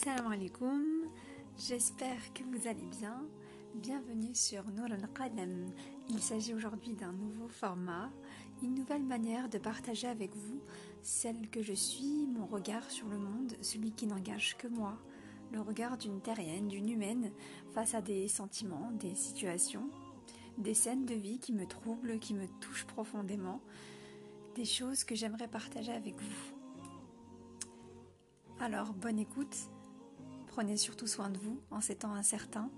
Salam alaikum, j'espère que vous allez bien. Bienvenue sur Nour al-Qalam. Il s'agit aujourd'hui d'un nouveau format, une nouvelle manière de partager avec vous celle que je suis, mon regard sur le monde, celui qui n'engage que moi, le regard d'une terrienne, d'une humaine face à des sentiments, des situations, des scènes de vie qui me troublent, qui me touchent profondément, des choses que j'aimerais partager avec vous. Alors, bonne écoute Prenez surtout soin de vous en ces temps incertains.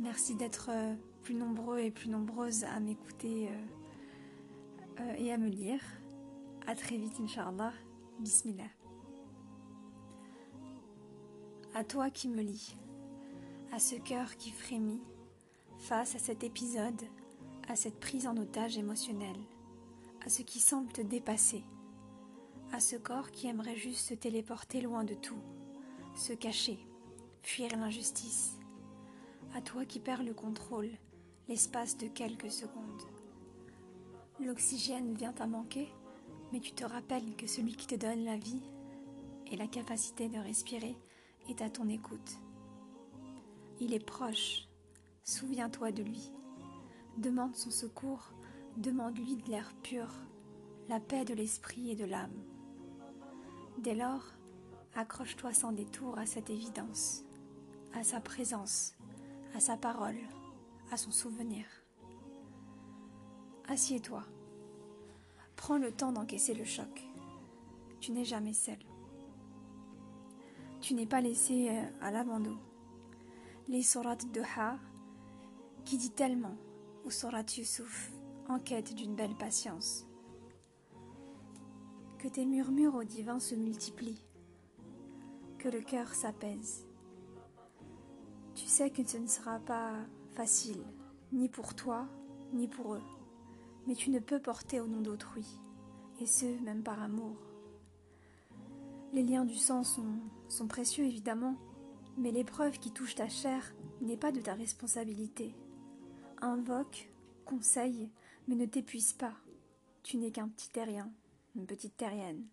Merci d'être euh, plus nombreux et plus nombreuses à m'écouter euh, euh, et à me lire. À très vite, Inch'Allah. Bismillah. À toi qui me lis, à ce cœur qui frémit face à cet épisode, à cette prise en otage émotionnelle, à ce qui semble te dépasser, à ce corps qui aimerait juste se téléporter loin de tout, se cacher, fuir l'injustice. À toi qui perds le contrôle, l'espace de quelques secondes. L'oxygène vient à manquer, mais tu te rappelles que celui qui te donne la vie et la capacité de respirer est à ton écoute. Il est proche, souviens-toi de lui. Demande son secours, demande-lui de l'air pur, la paix de l'esprit et de l'âme. Dès lors, accroche-toi sans détour à cette évidence à sa présence, à sa parole, à son souvenir. Assieds-toi. Prends le temps d'encaisser le choc. Tu n'es jamais seul. Tu n'es pas laissé euh, à l'abandon. Les sourates de Ha, qui dit tellement, ou sourate Yusuf, en quête d'une belle patience. Que tes murmures au divin se multiplient, que le cœur s'apaise sais que ce ne sera pas facile, ni pour toi, ni pour eux, mais tu ne peux porter au nom d'autrui, et ce, même par amour. Les liens du sang sont, sont précieux, évidemment, mais l'épreuve qui touche ta chair n'est pas de ta responsabilité. Invoque, conseille, mais ne t'épuise pas. Tu n'es qu'un petit terrien, une petite terrienne.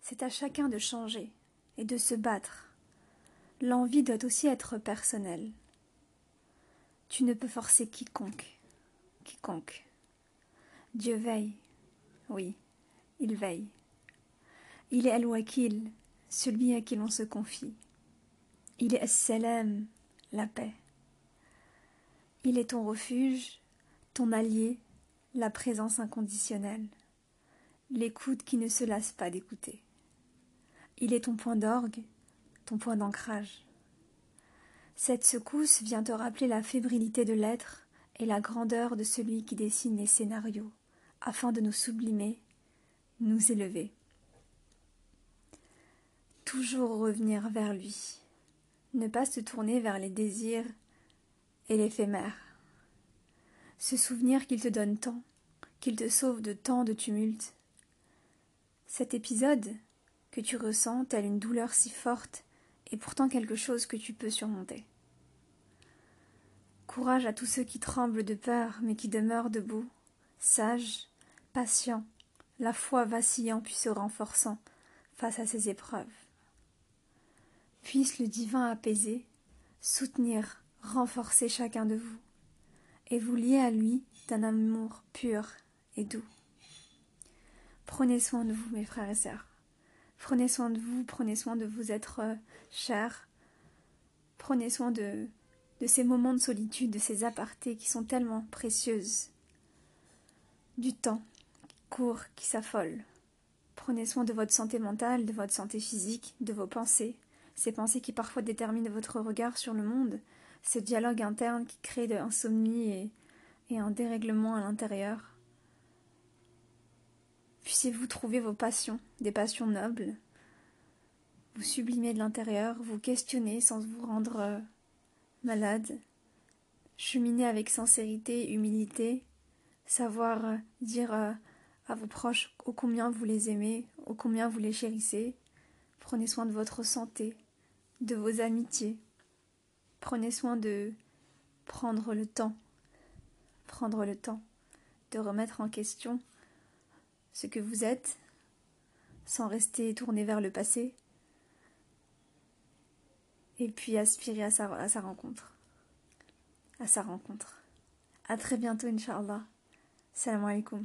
C'est à chacun de changer et de se battre L'envie doit aussi être personnelle. Tu ne peux forcer quiconque. Quiconque. Dieu veille. Oui, il veille. Il est Al-Wakil, celui à qui l'on se confie. Il est As-Salam, la paix. Il est ton refuge, ton allié, la présence inconditionnelle, l'écoute qui ne se lasse pas d'écouter. Il est ton point d'orgue, ton point d'ancrage. Cette secousse vient te rappeler la fébrilité de l'être et la grandeur de celui qui dessine les scénarios, afin de nous sublimer, nous élever. Toujours revenir vers lui, ne pas se tourner vers les désirs et l'éphémère. Se souvenir qu'il te donne tant, qu'il te sauve de tant de tumultes. Cet épisode, que tu ressens tel une douleur si forte, et pourtant quelque chose que tu peux surmonter. Courage à tous ceux qui tremblent de peur mais qui demeurent debout, sages, patients, la foi vacillant puis se renforçant face à ces épreuves. Puisse le divin apaiser, soutenir, renforcer chacun de vous, et vous lier à lui d'un amour pur et doux. Prenez soin de vous, mes frères et sœurs. Prenez soin de vous, prenez soin de vous être euh, chers. Prenez soin de, de ces moments de solitude, de ces apartés qui sont tellement précieuses. Du temps qui court, qui s'affole. Prenez soin de votre santé mentale, de votre santé physique, de vos pensées, ces pensées qui parfois déterminent votre regard sur le monde, ce dialogue interne qui crée de l'insomnie et un dérèglement à l'intérieur. Puissiez-vous trouver vos passions, des passions nobles, vous sublimer de l'intérieur, vous questionner sans vous rendre euh, malade, cheminer avec sincérité, humilité, savoir euh, dire euh, à vos proches ô combien vous les aimez, ô combien vous les chérissez. Prenez soin de votre santé, de vos amitiés. Prenez soin de prendre le temps, prendre le temps de remettre en question ce que vous êtes, sans rester tourné vers le passé. et puis aspirer à sa, rencontre. À sa rencontre. À très bientôt, Inch'Allah. Salam alaikum.